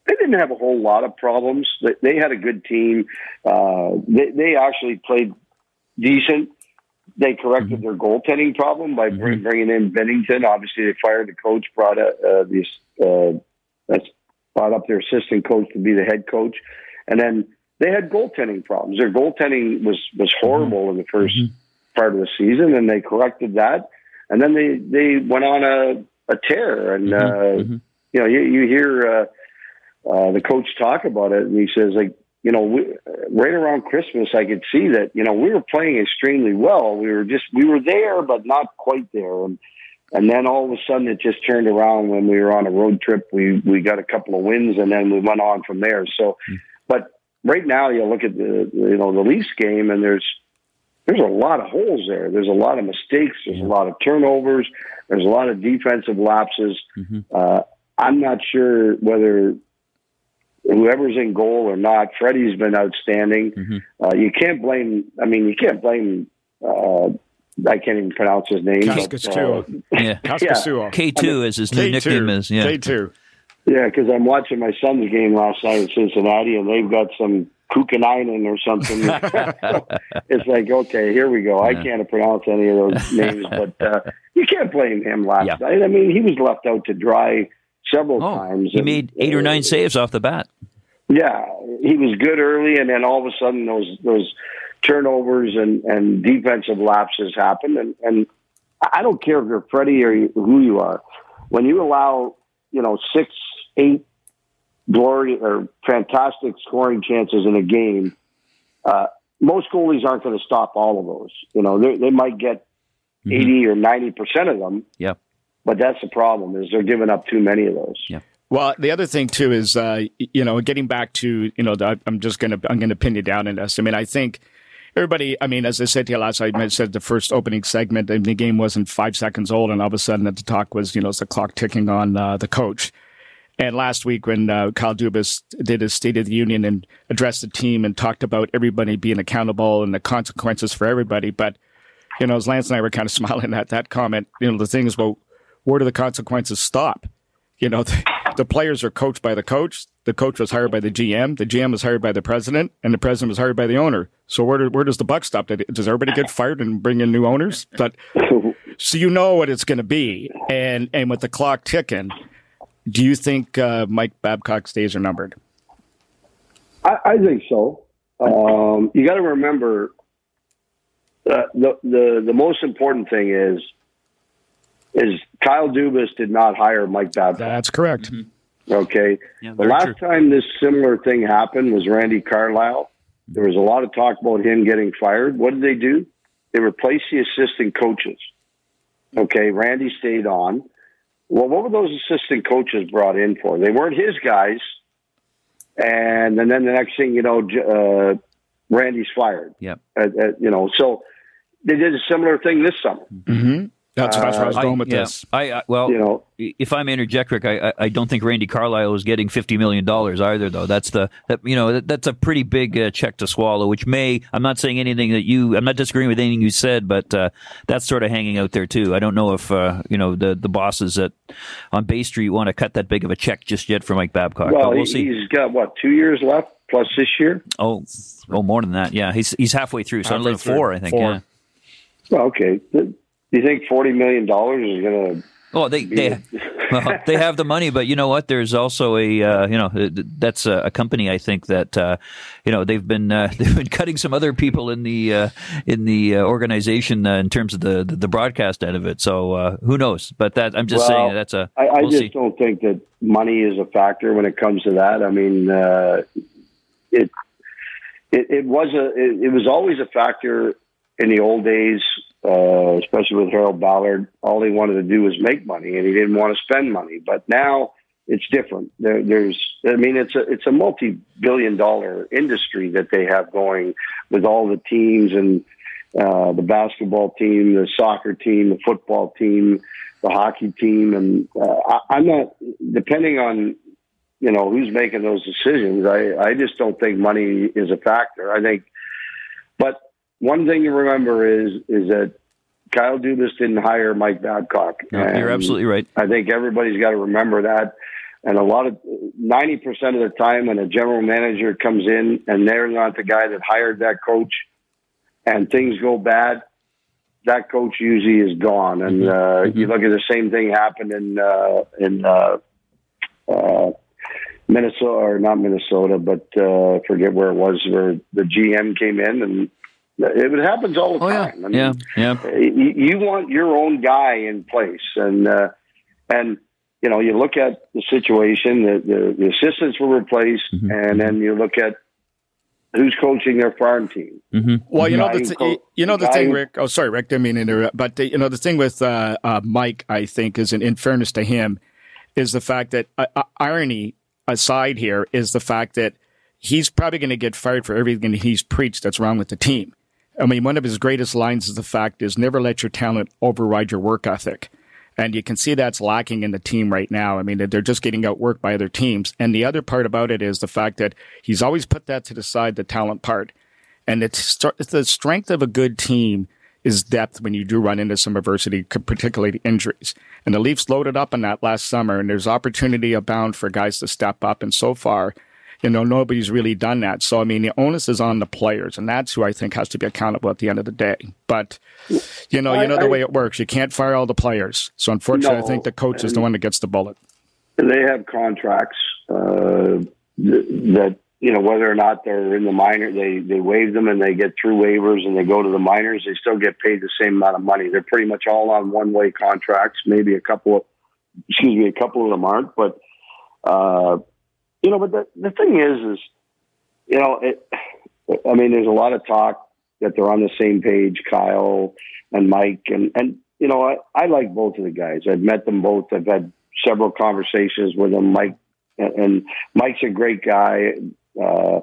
they didn't have a whole lot of problems. They, they had a good team. Uh, they, they actually played decent. They corrected their goaltending problem by bring, bringing in Binnington. Obviously, they fired the coach, brought a, uh, this uh, that's brought up their assistant coach to be the head coach, and then they had goaltending problems. Their goaltending was was horrible in the 1st part of the season, and they corrected that. And then they they went on a a tear, and uh, you know you, you hear uh, uh, the coach talk about it, and he says like you know we, right around Christmas I could see that you know we were playing extremely well. We were just we were there, but not quite there, and and then all of a sudden it just turned around when we were on a road trip. We we got a couple of wins, and then we went on from there. So, hmm. but right now you look at the you know the Leafs game, and there's there's a lot of holes there. There's a lot of mistakes. There's a hmm. lot of turnovers. There's a lot of defensive lapses. Mm-hmm. Uh, I'm not sure whether whoever's in goal or not. Freddie's been outstanding. Uh, you can't blame. I mean, you can't blame. Uh, I can't even pronounce his name. but, uh, Yeah. Kaskisuo. K2 is his new nickname is. Yeah. K2. Yeah, because I'm watching my son's game last night in Cincinnati, and they've got some Kukanainen or something. it's like, okay, here we go. I can't pronounce any of those names, but uh, you can't blame him last Yeah. night. I mean, he was left out to dry several Oh, times. he and, made eight or nine uh, saves off the bat. Yeah, he was good early, and then all of a sudden those those turnovers and and defensive lapses happen. And and I don't care if you're Freddie or you- who you are, when you allow you know six, eight glory or fantastic scoring chances in a game, uh, most goalies aren't going to stop all of those. You know, they they might get eighty or ninety percent of them, Yeah. but that's the problem is they're giving up too many of those. Yeah. Well, the other thing too is, uh, you know, getting back to, you know, the, I'm just gonna, I'm gonna pin you down in this. I mean, I think everybody. I mean, as I said to you last, I said the first opening segment, and the game wasn't five seconds old, and all of a sudden, the talk was, you know, it's the clock ticking on uh, the coach. And last week, when uh, Kyle Dubas did his State of the Union and addressed the team and talked about everybody being accountable and the consequences for everybody, but you know, as Lance and I were kind of smiling at that comment, you know, the thing is, well, where do the consequences stop? You know, the, the players are coached by the coach. The coach was hired by the GM. The GM was hired by the president, and the president was hired by the owner. So where do, where does the buck stop? Does everybody get fired and bring in new owners? But so you know what it's going to be, and and with the clock ticking, do you think uh, Mike Babcock's days are numbered? I, I think so. Um, you got to remember uh, the the the most important thing is is Kyle Dubas did not hire Mike Babcock. That's correct. Okay, Yeah, the last true. time this similar thing happened was Randy Carlyle. There was a lot of talk about him getting fired. What did they do? They replaced the assistant coaches. Okay, Randy stayed on. Well, what were those assistant coaches brought in for? They weren't his guys. And, and then the next thing you know, uh, Randy's fired. Yep. Uh, uh, you know, so they did a similar thing this summer. Mm-hmm. That's, that's where I was going with yeah. this. I, I well, You know, if I'm interject, Rick, I, I- I don't think Randy Carlyle is getting fifty million dollars either. Though that's the that, you know that, that's a pretty big uh, check to swallow. Which may I'm not saying anything that you I'm not disagreeing with anything you said, but uh, that's sort of hanging out there too. I don't know if uh, you know the the bosses at on Bay Street want to cut that big of a check just yet for Mike Babcock. well, but we'll he, see. he's got what two years left plus this year. Oh, oh, more than that. Yeah, he's he's halfway through. So Halfway another through. four, I think. Four. Yeah. Well, okay. Do you think forty million dollars is going to? Oh, they they well, they have the money, but you know what? There's also a uh, you know th- th- that's a, a company I think that uh, you know they've been uh, they've been cutting some other people in the uh, in the uh, organization uh, in terms of the, the the broadcast end of it. So uh, who knows? But that I'm just Well, saying that's a I, I we'll just see. don't think that money is a factor when it comes to that. I mean, uh, it, it it was a it, it was always a factor in the old days, uh, especially with Harold Ballard. All he wanted to do was make money, and he didn't want to spend money. But now it's different. There, there's, I mean, it's a it's a multi billion dollar industry that they have going with all the teams and uh, the basketball team, the soccer team, the football team, the hockey team, and uh, I, I'm not depending on you know who's making those decisions. I I just don't think money is a factor. I think, one thing to remember is is that Kyle Dubas didn't hire Mike Babcock. No, you're absolutely right. I think everybody's got to remember that. And a lot of ninety percent of the time, when a general manager comes in and they're not the guy that hired that coach, and things go bad, that coach usually is gone. And uh, you look at the same thing happened in uh, in uh, uh, Minnesota or not Minnesota, but uh, forget where it was, where the GM came in and. It happens all the Oh yeah, time. I mean, yeah, yeah. you, you want your own guy in place, and uh, and you know you look at the situation. The, the, the assistants were replaced, Mm-hmm. and then you look at who's coaching their farm team. Well, you know the who th- you know the guy thing, Rick. Oh, sorry, Rick. Didn't mean to interrupt. But uh, you know the thing with uh, uh, Mike, I think, is in, in fairness to him, is the fact that uh, uh, irony aside here is the fact that he's probably going to get fired for everything he's preached that's wrong with the team. I mean, one of his greatest lines is the fact is never let your talent override your work ethic. And you can see that's lacking in the team right now. I mean, they're just getting outworked by other teams. And the other part about it is the fact that he's always put that to the side, the talent part. And it's, the strength of a good team is depth when you do run into some adversity, particularly injuries. And the Leafs loaded up on that last summer, and there's opportunity abound for guys to step up. And so far, you know, nobody's really done that. So, I mean, the onus is on the players, and that's who I think has to be accountable at the end of the day. But, you know, you know the I- way it works. You can't fire all the players. So, unfortunately, I think the coach is the one that gets the bullet. They have contracts uh, that you know whether or not they're in the minor, they they waive them and they get through waivers and they go to the minors. They still get paid the same amount of money. They're pretty much all on one way contracts. Maybe a couple of excuse me, a couple of them aren't, but. Uh, you know, but the, the thing is, is, you know, it, I mean, there's a lot of talk that they're on the same page, Kyle and Mike. And, and you know, I, I like both of the guys. I've met them both. I've had several conversations with them. Mike, and, and Mike's a great guy. Uh,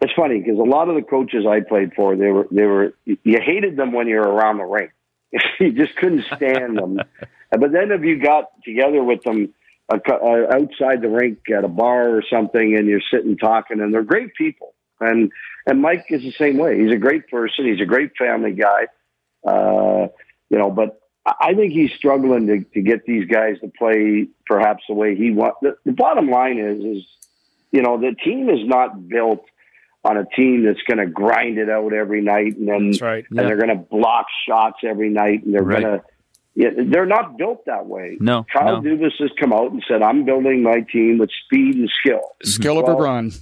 it's funny because a lot of the coaches I played for, they were, they were, you hated them when you were around the rink. you just couldn't stand them. But then if you got together with them, uh, uh, outside the rink at a bar or something, and you're sitting talking, and they're great people. And and Mike is the same way. He's a great person. He's a great family guy. Uh, you know, but I think he's struggling to, to get these guys to play perhaps the way he wants. The, the bottom line is, is you know, the team is not built on a team that's going to grind it out every night, and then right. and they're going to block shots every night, and they're Right. going to. Yeah, they're not built that way. No, Kyle no. Dubas has come out and said, "I'm building my team with speed and skill." Skill over Well, brawn.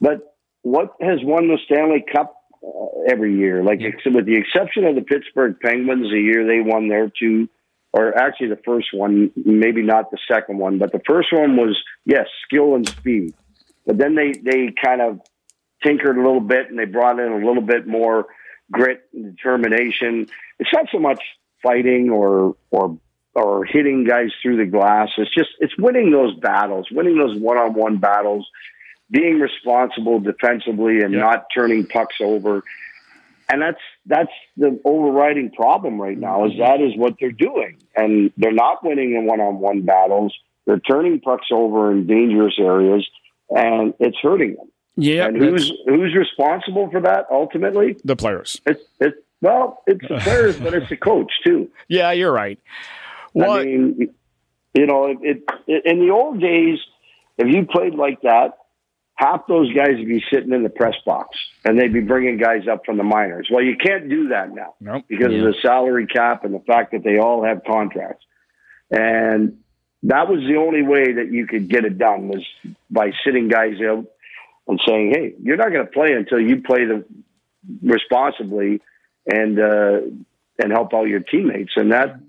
But what has won the Stanley Cup uh, every year? Like, ex- with the exception of the Pittsburgh Penguins, the year they won their two, or actually the first one, maybe not the second one, but the first one was yes, skill and speed. But then they they kind of tinkered a little bit and they brought in a little bit more grit and determination. It's not so much fighting or or or hitting guys through the glass. It's just it's winning those battles, winning those one on one battles, being responsible defensively and Yeah. not turning pucks over. And that's that's the overriding problem right now is mm-hmm. that is what they're doing. And they're not winning in one on one battles. They're turning pucks over in dangerous areas and it's hurting them. Yeah, and who's who's responsible for that ultimately? the players? It's it's well, it's the players, but it's the coach too. Yeah, you're right. Well, I mean, you know, it, it in the old days, if you played like that, half those guys would be sitting in the press box, and they'd be bringing guys up from the minors. Well, you can't do that now Nope. because of the salary cap and the fact that they all have contracts, and that was the only way that you could get it done was by sitting guys out and saying, "Hey, you're not going to play until you play the responsibly and uh, and help out your teammates." And that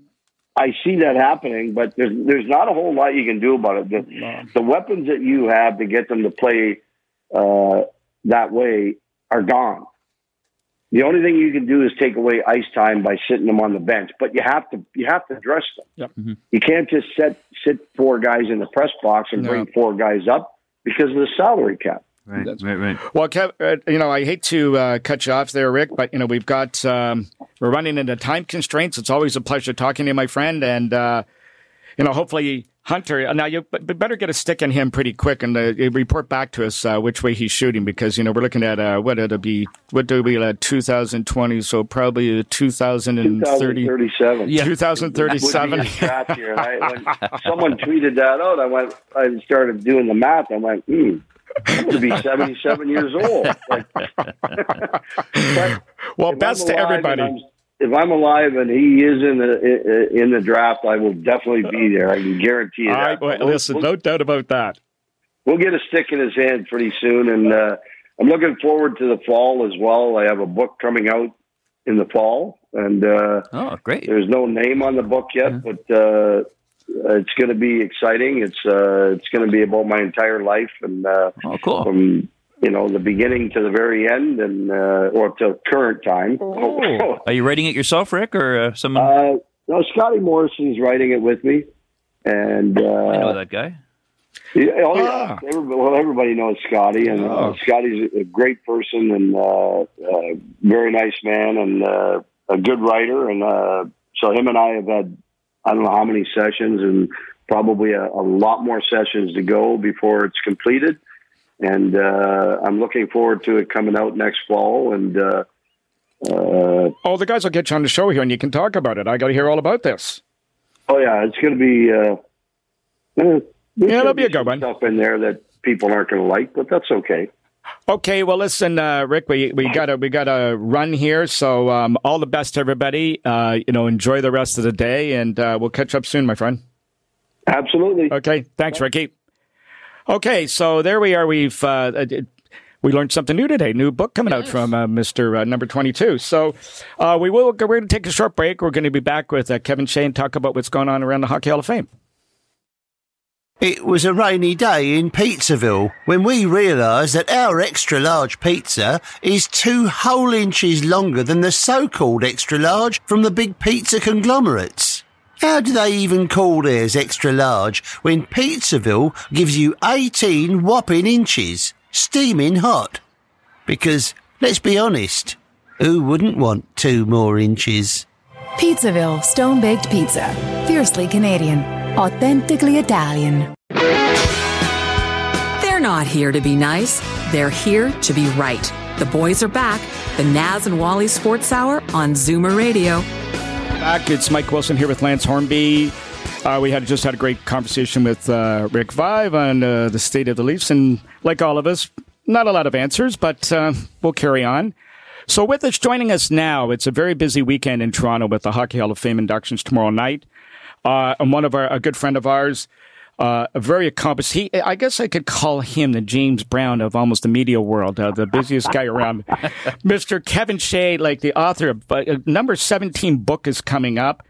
I see that happening, but there's there's not a whole lot you can do about it. The, the weapons that you have to get them to play uh, that way are gone. The only thing you can do is take away ice time by sitting them on the bench, but you have to you have to dress them. Yep. You can't just set sit four guys in the press box and No. bring four guys up because of the salary cap. Right, right, right. Well, Kev, uh, you know, I hate to uh, cut you off there, Rick, but you know, we've got um, we're running into time constraints. It's always a pleasure talking to you, my friend, and uh, you know, hopefully Hunter, now you better get a stick in him pretty quick and uh, report back to us uh, which way he's shooting because you know we're looking at uh, what it'll be what do we at 2020 so probably 2030 2037. yeah 2037 Would be a stretch here. I, when someone tweeted that out, I went. I started doing the math. I went, hmm. I'm going to be 77 years old. Like, well best to everybody I'm- If I'm alive and he is in the in the draft, I will definitely be there. I can guarantee you all that. right well, We'll- listen we'll, no doubt about that we'll get a stick in his hand pretty soon, and uh, I'm looking forward to the fall as well. I have a book coming out in the fall, and uh, Oh, great. there's no name on the book yet, but uh, it's going to be exciting. It's uh, it's going to be about my entire life, and uh, Oh, cool. from you know the beginning to the very end, and uh, or to current time. Are you writing it yourself, Rick, or uh, someone? Uh, no, Scotty Morrison's writing it with me, and uh, I know that guy. yeah, oh, yeah. Ah. Everybody, well, everybody knows Scotty, and uh, Scotty's a great person and uh, uh, very nice man, and uh, a good writer. And uh, so him and I have had I don't know how many sessions, and probably a, a lot more sessions to go before it's completed. And uh, I'm looking forward to it coming out next fall. And uh, uh, oh the guys will get you on the show here and you can talk about it I got to hear all about this oh yeah, it's going to be. Uh, uh, Yeah, it'll gonna be a good one. Stuff in there that people aren't going to like, but that's okay. Okay, well, listen, uh, Rick, we we got to we got to run here. So, um, all the best, to everybody. Uh, you know, enjoy the rest of the day, and uh, we'll catch up soon, my friend. Absolutely. Okay, thanks, Ricky. Okay, so there we are. We've uh, uh, we learned something new today. New book coming out from uh, Mister uh, Number Twenty Two. So uh, we will. We're going to take a short break. We're going to be back with uh, Kevin Shea and talk about what's going on around the Hockey Hall of Fame. It was a rainy day in Pizzaville when we realised that our extra large pizza is two whole inches longer than the so-called extra large from the big pizza conglomerates. How do they even call theirs extra large when Pizzaville gives you 18 whopping inches, steaming hot? Because, let's be honest, who wouldn't want two more inches? Pizzaville Stone Baked Pizza. Fiercely Canadian. Authentically Italian. They're not here to be nice. They're here to be right. The boys are back. The Naz and Wally Sports Hour on Zoomer Radio. Back, it's Mike Wilson here with Lance Hornby. Uh, we had just had a great conversation with uh, Rick Vaive on uh, the state of the Leafs, and like all of us, not a lot of answers, but uh, we'll carry on. So, with us joining us now, it's a very busy weekend in Toronto with the Hockey Hall of Fame inductions tomorrow night. Uh, and one of our, a good friend of ours, uh, a very accomplished. He, I guess I could call him the James Brown of almost the media world, uh, the busiest guy around. Mr. Kevin Shea, like the author of uh, number seventeen book is coming up.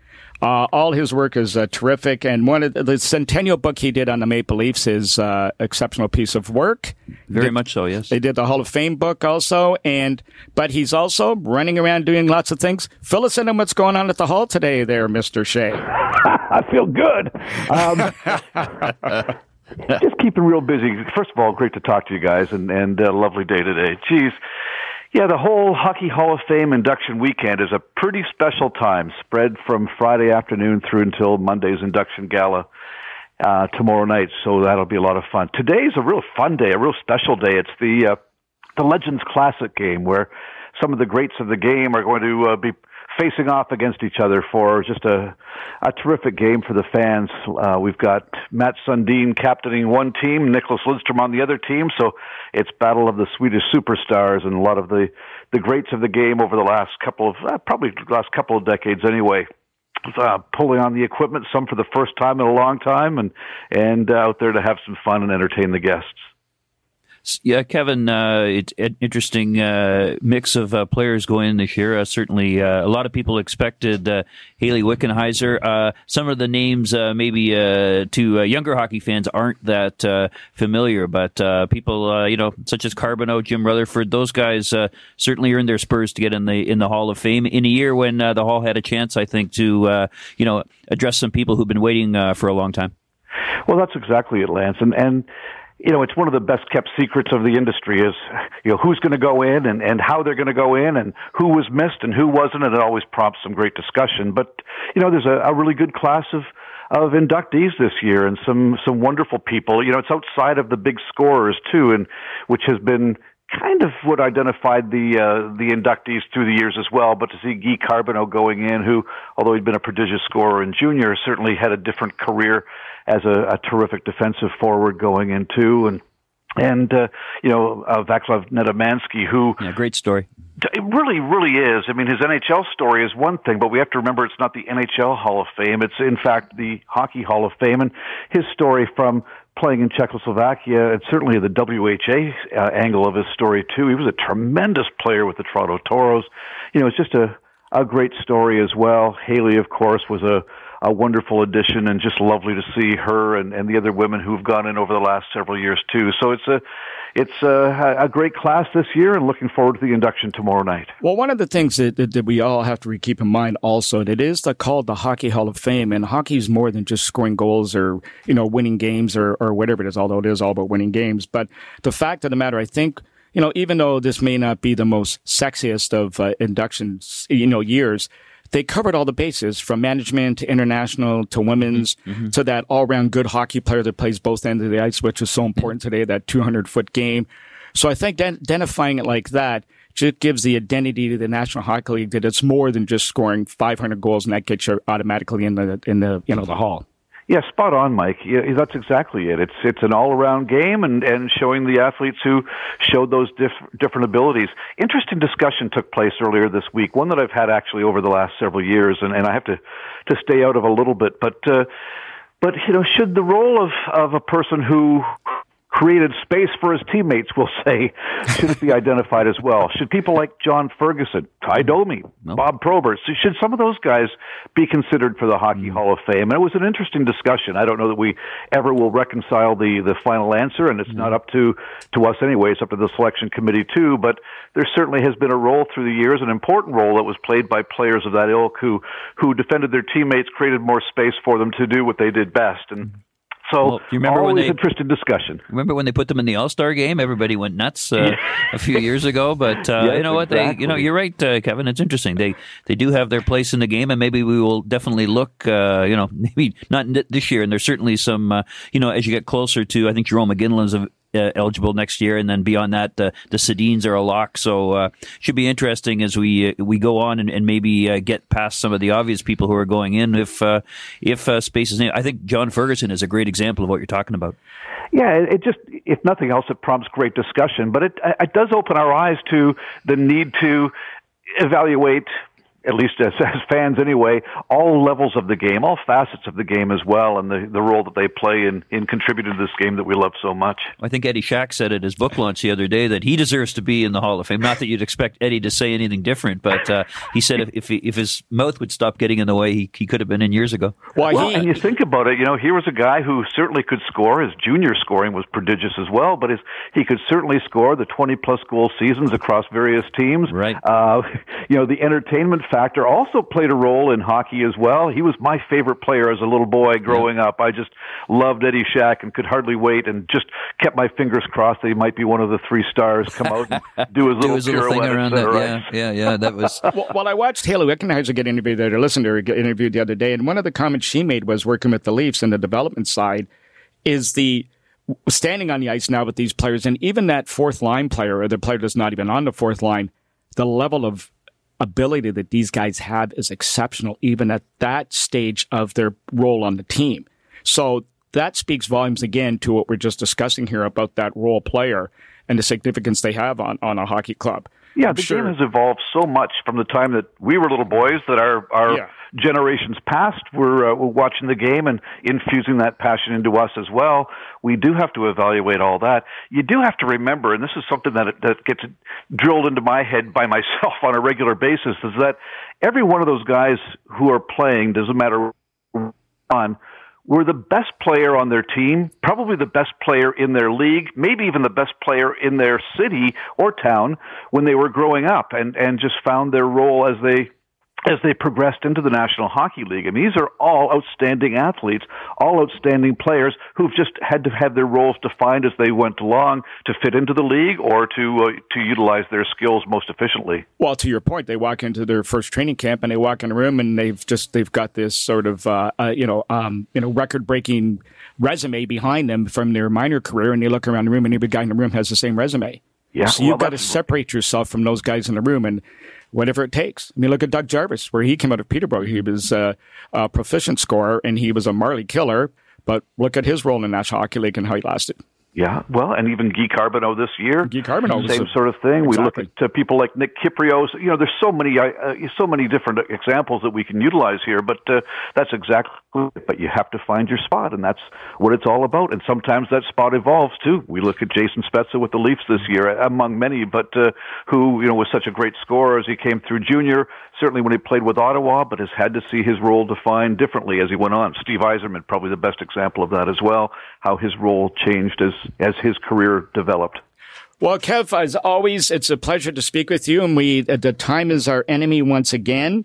Uh, all his work is uh, terrific, and one of the, the centennial book he did on the Maple Leafs is uh, exceptional piece of work. Very much so. Yes. They did the Hall of Fame book also, and but he's also running around doing lots of things. Fill us in on what's going on at the Hall today, there, Mister Shea. I feel good. Um, just keeping real busy. First of all, great to talk to you guys, and and uh, lovely day today. Geez, yeah, the whole Hockey Hall of Fame induction weekend is a pretty special time, spread from Friday afternoon through until Monday's induction gala uh, tomorrow night. So that'll be a lot of fun. Today's a real fun day, a real special day. It's the uh, the Legends Classic game where some of the greats of the game are going to uh, be facing off against each other for just a a terrific game for the fans. Uh, we've got Mats Sundin captaining one team, Nicklas Lidstrom on the other team. So it's battle of the Swedish superstars and a lot of the the greats of the game over the last couple of uh, probably last couple of decades anyway. Uh, pulling on the equipment, some for the first time in a long time, and and out there to have some fun and entertain the guests. Yeah, Kevin, uh, it's an interesting uh, mix of uh, players going in this year. Uh, certainly, uh, a lot of people expected uh, Hayley Wickenheiser. Some of the names, maybe to younger hockey fans, aren't that familiar, but people, you know, such as Carbonneau, Jim Rutherford, those guys certainly earned their spurs to get in the in the Hall of Fame in a year when the Hall had a chance, I think, to you know address some people who've been waiting for a long time. Well, that's exactly it, Lance. And and you know, it's one of the best kept secrets of the industry is you know who's going to go in and and how they're going to go in and who was missed and who wasn't, and it always prompts some great discussion. But you know, there's a, a really good class of of inductees this year, and some some wonderful people. You know, it's outside of the big scorers too, and which has been kind of what identified the uh, the inductees through the years as well. But to see Guy Carbonneau going in, who, although he'd been a prodigious scorer in junior, certainly had a different career as a, a terrific defensive forward going in too, and and uh, you know uh, Vaclav Nedomansky, who yeah, great story. It really, really is. I mean, his NHL story is one thing, but we have to remember it's not the NHL Hall of Fame. It's in fact the Hockey Hall of Fame, and his story from playing in Czechoslovakia, and certainly the WHA uh, angle of his story too. He was a tremendous player with the Toronto Toros. You know, it's just a a great story as well. Hayley, of course, was a a wonderful addition and just lovely to see her and, and the other women who've gone in over the last several years too. So it's a it's a, a great class this year and looking forward to the induction tomorrow night. Well, one of the things that, that, that we all have to keep in mind also that is the, called the Hockey Hall of Fame, and hockey is more than just scoring goals or you know winning games or, or whatever it is. Although it is all about winning games, but the fact of the matter, I think you know, even though this may not be the most sexiest of uh, inductions, you know, years, they covered all the bases from management to international to women's mm-hmm. mm-hmm. to that all around good hockey player that plays both ends of the ice, which is so important today, that 200 foot game. So I think identifying it like that just gives the identity to the National Hockey League that it's more than just scoring 500 goals and that gets you automatically in the, in the, you know, the hall. Yeah, spot on, Mike. Yeah, that's exactly it. It's it's an all-around game, and and showing the athletes who showed those diff- different abilities. Interesting discussion took place earlier this week. One that I've had actually over the last several years, and and I have to to stay out of a little bit, but. Uh, but you know, should the role of of a person who created space for his teammates, we'll say, should it be identified as well? Should people like John Ferguson, Ty Domi, no. Bob Probert, should some of those guys be considered for the Hockey mm. Hall of Fame? And it was an interesting discussion. I don't know that we ever will reconcile the, the final answer, and it's mm. not up to, to us anyway. It's up to the selection committee too. But there certainly has been a role through the years, an important role that was played by players of that ilk who, who defended their teammates, created more space for them to do what they did best. And mm. So well, you remember always when they, interested discussion. Remember when they put them in the All Star game? Everybody went nuts uh, a few years ago. But uh, yes, you know what? Exactly. They, you know, you're right, uh, Kevin. It's interesting. They they do have their place in the game, and maybe we will definitely look. Uh, you know, maybe not this year, and there's certainly some. Uh, you know, as you get closer to, I think Jarome Iginla's uh, eligible next year, and then beyond that, the the Sedins are a lock. So uh, should be interesting as we uh, we go on and, and maybe uh, get past some of the obvious people who are going in. If uh, if uh, space is, in. I think John Ferguson is a great example of what you're talking about. Yeah, it just, if nothing else, it prompts great discussion. But it, it does open our eyes to the need to evaluate at least as, as fans anyway, all levels of the game, all facets of the game as well, and the, the role that they play in, in contributing to this game that we love so much. I think Eddie Shack said at his book launch the other day that he deserves to be in the Hall of Fame. Not that you'd expect Eddie to say anything different, but uh, he said if if, he, if, his mouth would stop getting in the way, he, he could have been in years ago. Well, well he, and you think about it, you know, here was a guy who certainly could score. His junior scoring was prodigious as well, but his, he could certainly score the 20 plus goal seasons across various teams. Right. Uh, you know, the entertainment factor also played a role in hockey as well. He was my favorite player as a little boy growing yeah. up. I just loved Eddie Shack and could hardly wait and just kept my fingers crossed that he might be one of the three stars come out and do his little, his little thing around that. Yeah, yeah, yeah. That was. well, well, I watched Hayley Wickenheiser get interviewed there. I listened to her get interviewed the other day, and one of the comments she made was working with the Leafs and the development side is the standing on the ice now with these players, and even that fourth line player or the player that's not even on the fourth line, the level of ability that these guys have is exceptional, even at that stage of their role on the team. So that speaks volumes again to what we're just discussing here about that role player and the significance they have on, on a hockey club. Yeah, I'm the sure. game has evolved so much from the time that we were little boys that our our yeah. Generations past were, uh, were watching the game and infusing that passion into us as well. We do have to evaluate all that. You do have to remember, and this is something that that gets drilled into my head by myself on a regular basis, is that every one of those guys who are playing doesn't matter on were the best player on their team, probably the best player in their league, maybe even the best player in their city or town when they were growing up and, and just found their role as they as they progressed into the National Hockey League. I mean, these are all outstanding athletes, all outstanding players who've just had to have their roles defined as they went along to fit into the league or to uh, to utilize their skills most efficiently. Well, to your point, they walk into their first training camp and they walk in a room and they've just they've got this sort of uh, uh, you know um, you know record breaking resume behind them from their minor career, and they look around the room and every guy in the room has the same resume. Yeah, so you've got to separate yourself from those guys in the room and whatever it takes. I mean, look at Doug Jarvis, where he came out of Peterborough. He was a, a proficient scorer and he was a Marley killer. But look at his role in the National Hockey League and how he lasted. Yeah, well, and even Guy Carbonneau this year. Guy Carbonneau, same sort of thing. Exactly. We look at uh, people like Nick Kypreos. You know, there's so many, uh, uh, so many different examples that we can utilize here. But uh, that's exactly. But you have to find your spot, and that's what it's all about. And sometimes that spot evolves too. We look at Jason Spezza with the Leafs this year, among many, but uh, who you know was such a great scorer as he came through junior. Certainly when he played with Ottawa, but has had to see his role defined differently as he went on. Steve Yzerman, probably the best example of that as well. How his role changed as as his career developed. Well, Kev, as always, it's a pleasure to speak with you, and we the time is our enemy once again.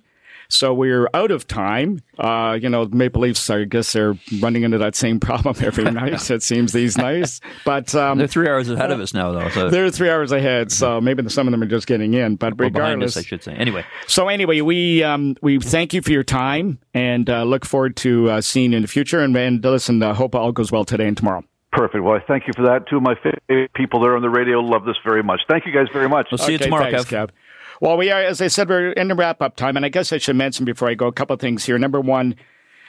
So we're out of time. Uh, you know, Maple Leafs, I guess they're running into that same problem every night, it seems these nights. But um, they're three hours ahead of us now, though. So. They're three hours ahead, so maybe some of them are just getting in. But well, regardless, us, I should say. Anyway. So anyway, we um, we thank you for your time and uh, look forward to uh, seeing you in the future. And, and listen, uh, hope all goes well today and tomorrow. Perfect. Well, I thank you for that. Two of my favorite people there on the radio love this very much. Thank you guys very much. We'll see okay, you tomorrow, thanks, Kev. Kev. Well, we are, as I said, we're in the wrap up time. And I guess I should mention before I go a couple of things here. Number one,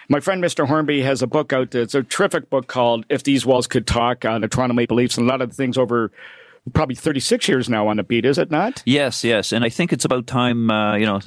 my friend Mr. Hornby has a book out. It's a terrific book called If These Walls Could Talk on the Toronto Maple Leafs and a lot of the things over probably 36 years now on the beat, is it not? Yes, yes. And I think it's about time, uh, you know,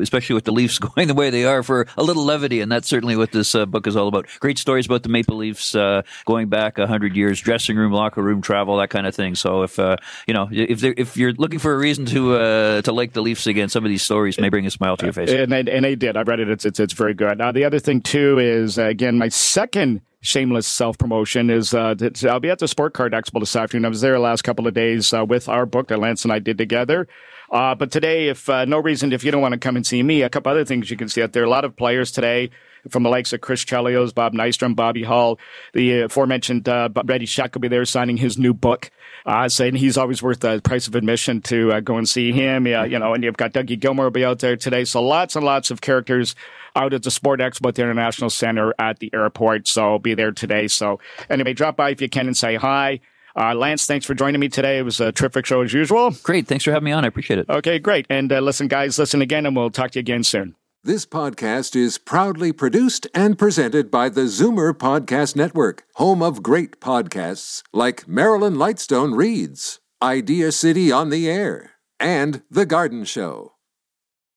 especially with the Leafs going the way they are, for a little levity. And that's certainly what this uh, book is all about. Great stories about the Maple Leafs uh, going back 100 years, dressing room, locker room travel, that kind of thing. So if, uh, you know, if if you're looking for a reason to uh, to like the Leafs again, some of these stories may bring a smile to your face. And they, and they did. I read it. It's, it's, it's very good. Now, the other thing, too, is, again, my second shameless self promotion is uh, I'll be at the Sport Card Expo this afternoon. I was there the last couple of days uh, with our book that Lance and I did together. Uh, but today, if uh, no reason, if you don't want to come and see me, a couple other things you can see out there. A lot of players today from the likes of Chris Chelios, Bob Nystrom, Bobby Hull, the aforementioned uh, Eddie Shack will be there signing his new book, uh, saying he's always worth the price of admission to uh, go and see him. Yeah, you know, and you've got Dougie Gilmour will be out there today. So lots and lots of characters out at the Sport Expo at the International Center at the airport. So I'll be there today. So anyway, drop by if you can and say hi. Uh, Lance, thanks for joining me today. It was a terrific show as usual. Great. Thanks for having me on. I appreciate it. Okay, great. And uh, listen, guys, listen again, and we'll talk to you again soon. This podcast is proudly produced and presented by the Zoomer Podcast Network, home of great podcasts like Marilyn Lightstone Reads, Idea City on the Air, and The Garden Show.